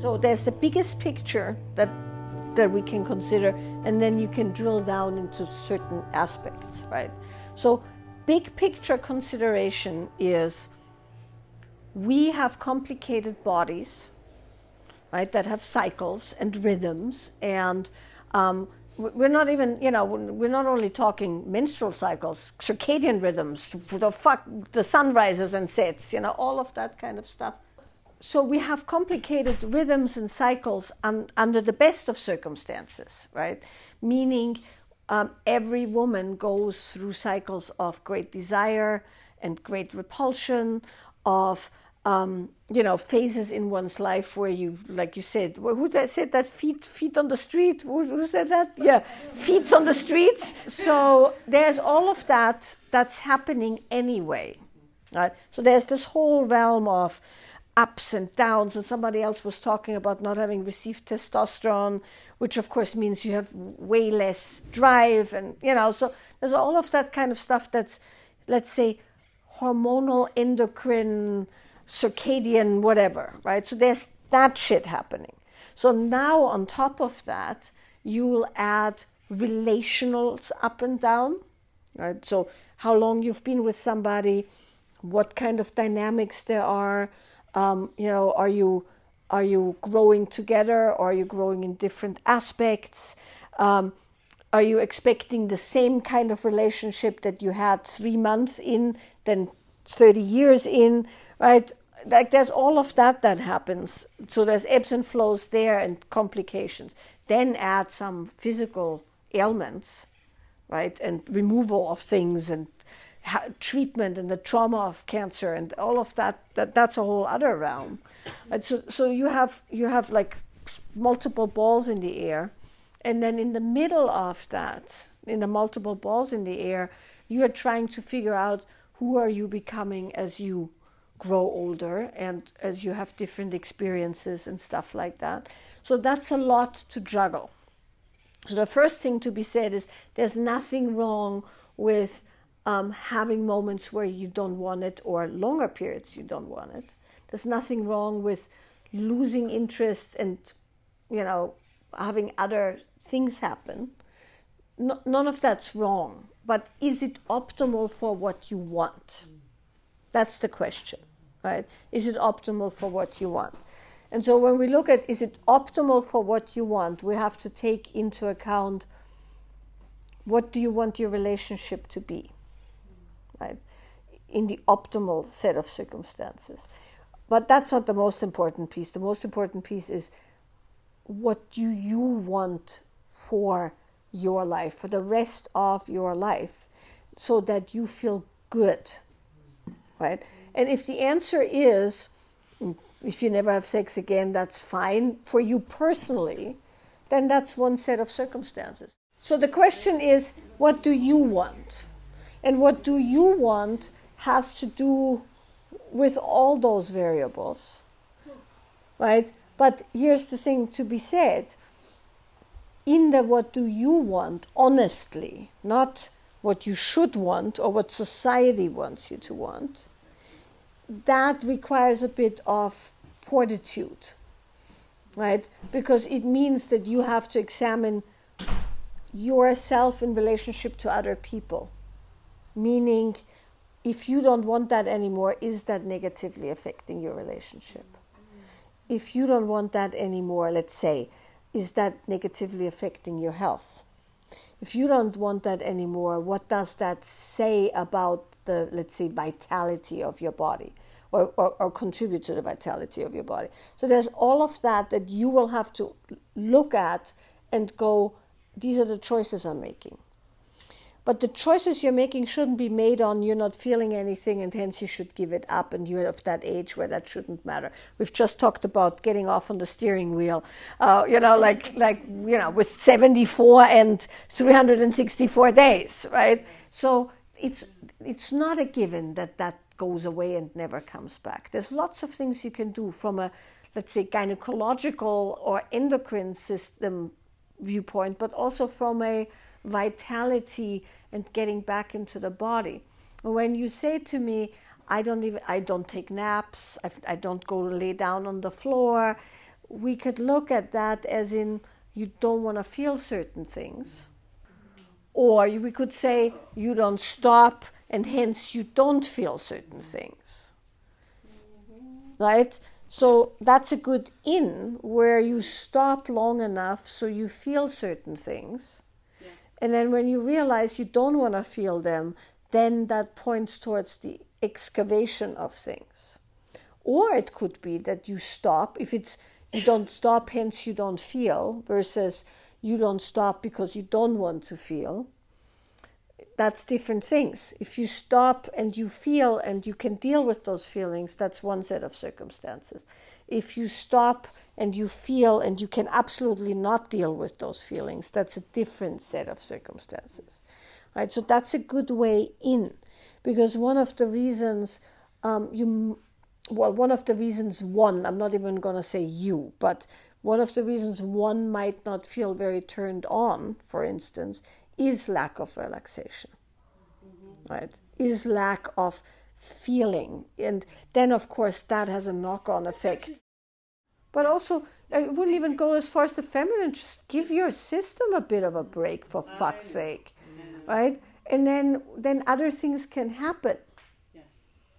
So there's the biggest picture that that we can consider, and then you can drill down into certain aspects, right? So, big picture consideration is we have complicated bodies, right, that have cycles and rhythms, and um, we're not even, you know, we're not only talking menstrual cycles, circadian rhythms, the fuck, the sun rises and sets, you know, all of that kind of stuff so we have complicated rhythms and cycles un, under the best of circumstances, right? Meaning, um, every woman goes through cycles of great desire and great repulsion, of um, you know phases in one's life where you, like you said, who said that feet feet on the street? Who, who said that? Yeah, feet on the streets. So there's all of that that's happening anyway, right? So there's this whole realm of ups and downs. And somebody else was talking about not having received testosterone, which of course means you have way less drive. And, you know, so there's all of that kind of stuff that's, let's say, hormonal, endocrine, circadian, whatever, right? So there's that shit happening. So now on top of that, you will add relationals up and down, right? So how long you've been with somebody, what kind of dynamics there are, um, you know, are you are you growing together or are you growing in different aspects? Um, are you expecting the same kind of relationship that you had three months in, then 30 years in, right? Like there's all of that that happens. So there's ebbs and flows there and complications. Then add some physical ailments, right? And removal of things and treatment and the trauma of cancer and all of that, that that's a whole other realm. And so, so you have you have like multiple balls in the air, and then in the middle of that, in the multiple balls in the air, you are trying to figure out who are you becoming as you grow older and as you have different experiences and stuff like that. So that's a lot to juggle. So the first thing to be said is there's nothing wrong with um, having moments where you don't want it or longer periods you don't want it. There's nothing wrong with losing interest and, you know, having other things happen. No, none of that's wrong. But is it optimal for what you want? That's the question, right? Is it optimal for what you want? And so when we look at is it optimal for what you want, we have to take into account what do you want your relationship to be? In the optimal set of circumstances. But that's not the most important piece. The most important piece is what do you want for your life, for the rest of your life, so that you feel good, right? And if the answer is, if you never have sex again, that's fine for you personally, then that's one set of circumstances. So the question is, what do you want? And what do you want has to do with all those variables, right? But here's the thing to be said in the what do you want, honestly, not what you should want or what society wants you to want, that requires a bit of fortitude, right? Because it means that you have to examine yourself in relationship to other people meaning if you don't want that anymore, is that negatively affecting your relationship? Mm-hmm. If you don't want that anymore, let's say, is that negatively affecting your health? If you don't want that anymore, what does that say about the, let's say, vitality of your body or, or, or contribute to the vitality of your body? So there's all of that that you will have to look at and go, these are the choices I'm making. But the choices you're making shouldn't be made on you're not feeling anything and hence you should give it up and you're of that age where that shouldn't matter. We've just talked about getting off on the steering wheel, uh, you know, like, like, you know, with 74 and 364 days, right? So it's, it's not a given that that goes away and never comes back. There's lots of things you can do from a, let's say, gynecological or endocrine system viewpoint, but also from a vitality and getting back into the body. When you say to me, I don't even I don't take naps, I, I don't go lay down on the floor, we could look at that as in you don't want to feel certain things. Or we could say you don't stop and hence you don't feel certain things. Right? So that's a good in where you stop long enough so you feel certain things. And then when you realize you don't want to feel them, then that points towards the excavation of things. Or it could be that you stop if it's you don't stop, hence you don't feel, versus you don't stop because you don't want to feel. That's different things. If you stop and you feel and you can deal with those feelings, that's one set of circumstances. If you stop and you feel and you can absolutely not deal with those feelings, that's a different set of circumstances. Right? So that's a good way in because one of the reasons um, you well, one of the reasons one, I'm not even going to say you, but one of the reasons one might not feel very turned on, for instance, is lack of relaxation, mm-hmm. right? Is lack of feeling. And then, of course, that has a knock on effect. But also, I wouldn't even go as far as the feminine, just give your system a bit of a break, for fuck's sake, right? And then, then other things can happen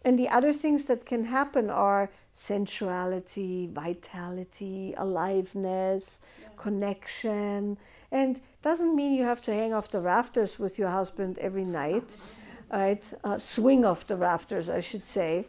and the other things that can happen are sensuality, vitality, aliveness, yeah. connection. And doesn't mean you have to hang off the rafters with your husband every night, right? Uh, swing off the rafters, I should say.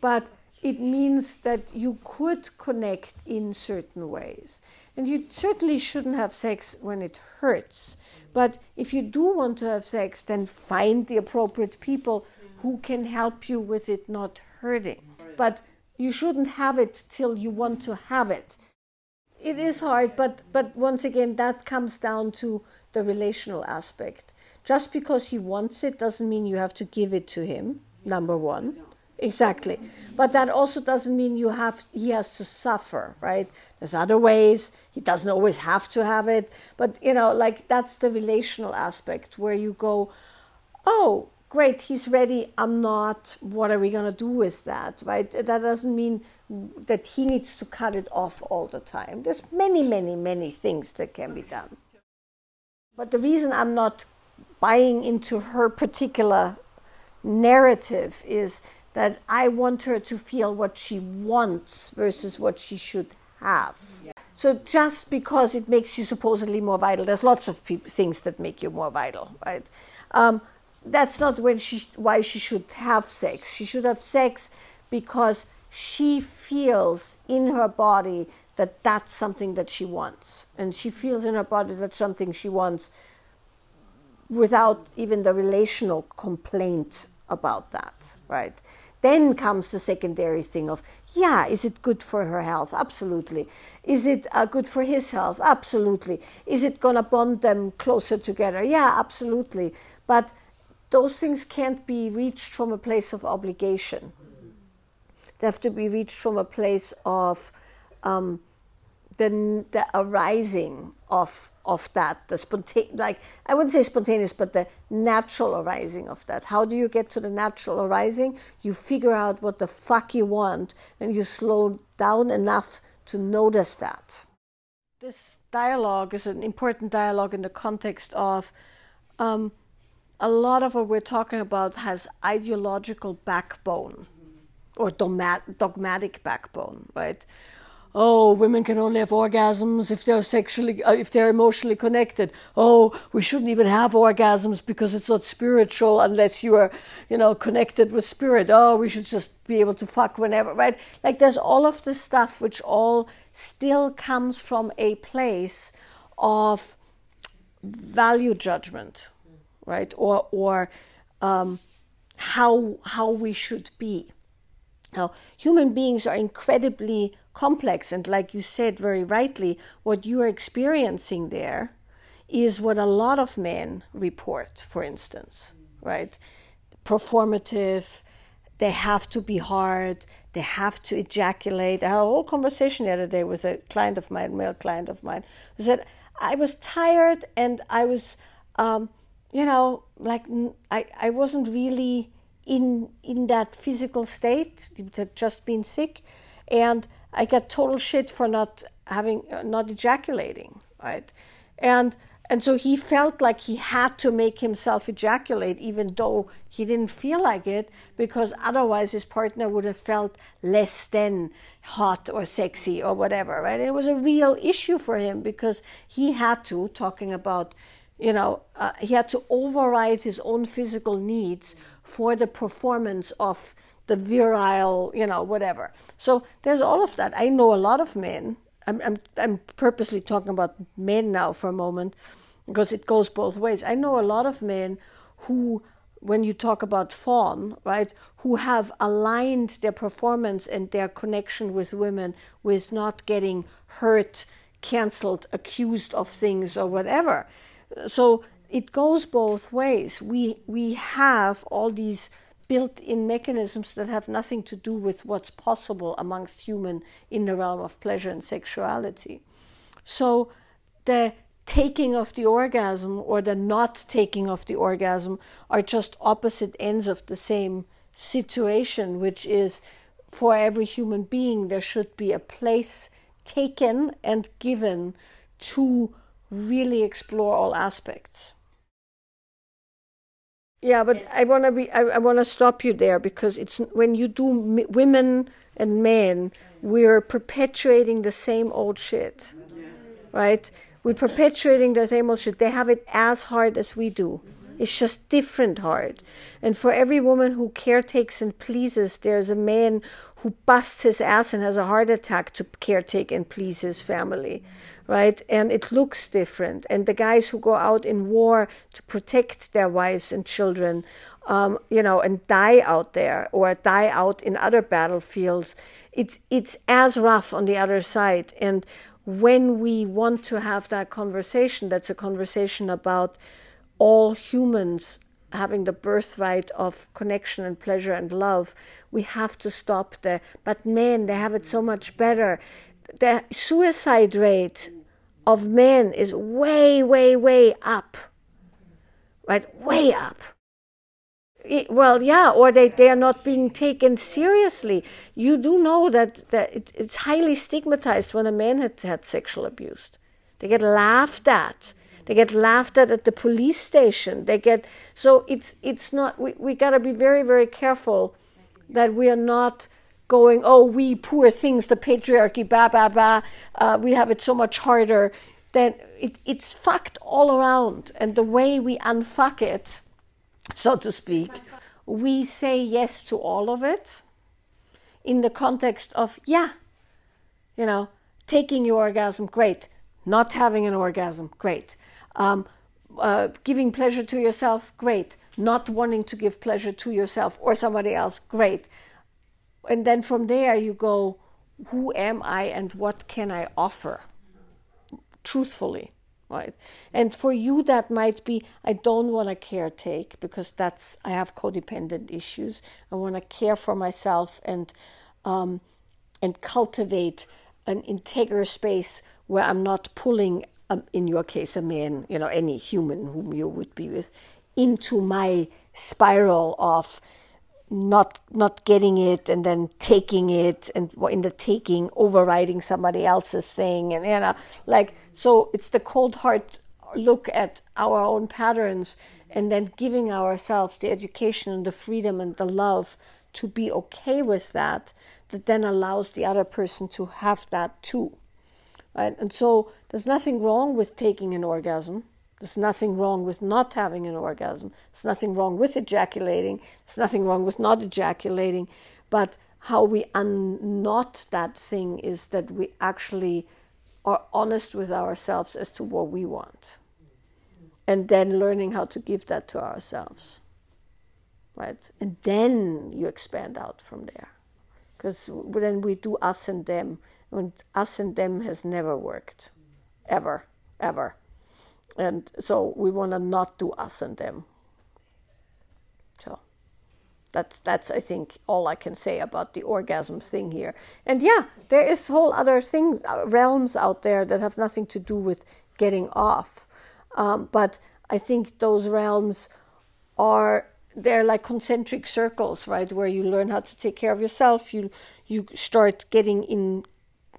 But it means that you could connect in certain ways. And you certainly shouldn't have sex when it hurts. But if you do want to have sex, then find the appropriate people who can help you with it not hurting. But you shouldn't have it till you want to have it. It is hard, but, but once again, that comes down to the relational aspect. Just because he wants it doesn't mean you have to give it to him, number one. Exactly. But that also doesn't mean you have he has to suffer, right? There's other ways. He doesn't always have to have it. But you know, like that's the relational aspect where you go, Oh, great, he's ready, I'm not, what are we to do with that, right? That doesn't mean that he needs to cut it off all the time. There's many, many, many things that can be done. But the reason I'm not buying into her particular narrative is that I want her to feel what she wants versus what she should have. Yeah. So just because it makes you supposedly more vital, there's lots of things that make you more vital, right? Um, that's not when she why she should have sex. She should have sex because she feels in her body that that's something that she wants, and she feels in her body that something she wants without even the relational complaint about that, right? Then comes the secondary thing of, yeah, is it good for her health? Absolutely. Is it uh, good for his health? Absolutely. Is it going to bond them closer together? Yeah, absolutely. But those things can't be reached from a place of obligation. They have to be reached from a place of um, the, the arising of of that, the spontaneous, like I wouldn't say spontaneous, but the natural arising of that. How do you get to the natural arising? You figure out what the fuck you want, and you slow down enough to notice that. This dialogue is an important dialogue in the context of um, a lot of what we're talking about has ideological backbone or dogmatic backbone, right? Oh, women can only have orgasms if they're sexually, uh, if they're emotionally connected. Oh, we shouldn't even have orgasms because it's not spiritual unless you are, you know, connected with spirit. Oh, we should just be able to fuck whenever, right? Like there's all of this stuff which all still comes from a place of value judgment right? Or or um, how how we should be. Now, human beings are incredibly complex, and like you said very rightly, what you are experiencing there is what a lot of men report, for instance, right? Performative, they have to be hard, they have to ejaculate. I had a whole conversation the other day with a client of mine, male client of mine, who said, I was tired and I was um, you know, like I, I wasn't really in in that physical state. Had just been sick, and I got total shit for not having uh, not ejaculating, right? And and so he felt like he had to make himself ejaculate, even though he didn't feel like it, because otherwise his partner would have felt less than hot or sexy or whatever, right? It was a real issue for him because he had to, talking about, you know, uh, he had to override his own physical needs for the performance of the virile, you know, whatever. So there's all of that. I know a lot of men I'm, I'm, I'm purposely talking about men now for a moment because it goes both ways. I know a lot of men who, when you talk about fawn, right, who have aligned their performance and their connection with women with not getting hurt, cancelled, accused of things or whatever. So it goes both ways. We we have all these built in mechanisms that have nothing to do with what's possible amongst human in the realm of pleasure and sexuality. So the taking of the orgasm or the not taking of the orgasm are just opposite ends of the same situation, which is for every human being, there should be a place taken and given to really explore all aspects. Yeah, but I want to be. I, I want to stop you there because it's when you do m- women and men, we're perpetuating the same old shit, right? We're perpetuating the same old shit. They have it as hard as we do. It's just different hard. And for every woman who caretakes and pleases, there's a man who busts his ass and has a heart attack to caretake and please his family right? And it looks different. And the guys who go out in war to protect their wives and children, um, you know, and die out there or die out in other battlefields, it's it's as rough on the other side. And when we want to have that conversation, that's a conversation about all humans having the birthright of connection and pleasure and love, we have to stop there. But men, they have it so much better the suicide rate of men is way, way, way up. Right? Way up. It, well, yeah, or they, they are not being taken seriously. You do know that, that it, it's highly stigmatized when a man had had sexual abuse. They get laughed at. They get laughed at at the police station. They get so it's it's not. We we got to be very very careful that we are not going, oh, we poor things, the patriarchy, blah, blah, blah, uh, we have it so much harder, then it, it's fucked all around. And the way we unfuck it, so to speak, we say yes to all of it in the context of, yeah, you know, taking your orgasm, great. Not having an orgasm, great. Um, uh, giving pleasure to yourself, great. Not wanting to give pleasure to yourself or somebody else, great and then from there you go, who am I and what can I offer? Truthfully, right? And for you, that might be I don't want to caretake because that's I have codependent issues. I want to care for myself and um, and cultivate an integral space where I'm not pulling, um, in your case, a man, you know, any human whom you would be with, into my spiral of not not getting it and then taking it and in the taking overriding somebody else's thing and you know like so it's the cold heart look at our own patterns and then giving ourselves the education and the freedom and the love to be okay with that that then allows the other person to have that too right? And so there's nothing wrong with taking an orgasm there's nothing wrong with not having an orgasm. There's nothing wrong with ejaculating. There's nothing wrong with not ejaculating. But how we unknot that thing is that we actually are honest with ourselves as to what we want. And then learning how to give that to ourselves. Right? And then you expand out from there. Because then we do us and them. And us and them has never worked. Ever. Ever and so we want to not do us and them. So that's that's i think all i can say about the orgasm thing here. And yeah there is whole other things uh, realms out there that have nothing to do with getting off. Um, but i think those realms are they're like concentric circles right where you learn how to take care of yourself. You you start getting in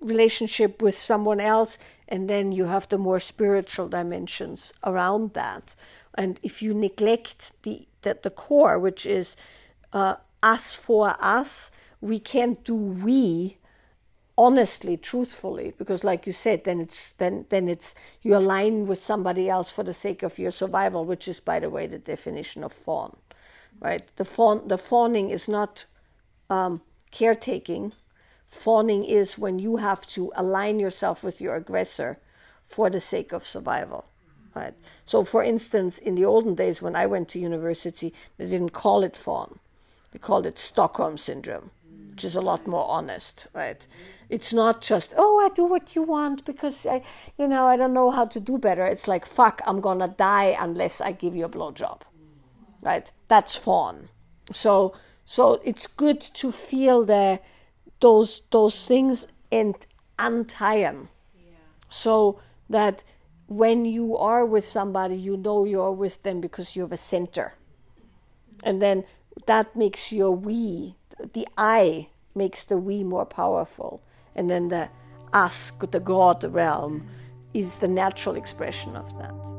relationship with someone else, and then you have the more spiritual dimensions around that. And if you neglect the the, the core, which is uh, us for us, we can't do we honestly truthfully because like you said then it's then then it's you align with somebody else for the sake of your survival which is by the way the definition of fawn right the fawn the fawning is not um, caretaking fawning is when you have to align yourself with your aggressor for the sake of survival right so for instance in the olden days when i went to university they didn't call it fawn they called it stockholm syndrome which is a lot more honest, right? It's not just, oh, I do what you want because I, you know, I don't know how to do better. It's like, fuck, I'm gonna die unless I give you a blowjob, right? That's fun. So, so it's good to feel the those those things and untie them, so that when you are with somebody, you know you're with them because you have a center, and then that makes your we the I makes the we more powerful, and then the us, the God realm, is the natural expression of that.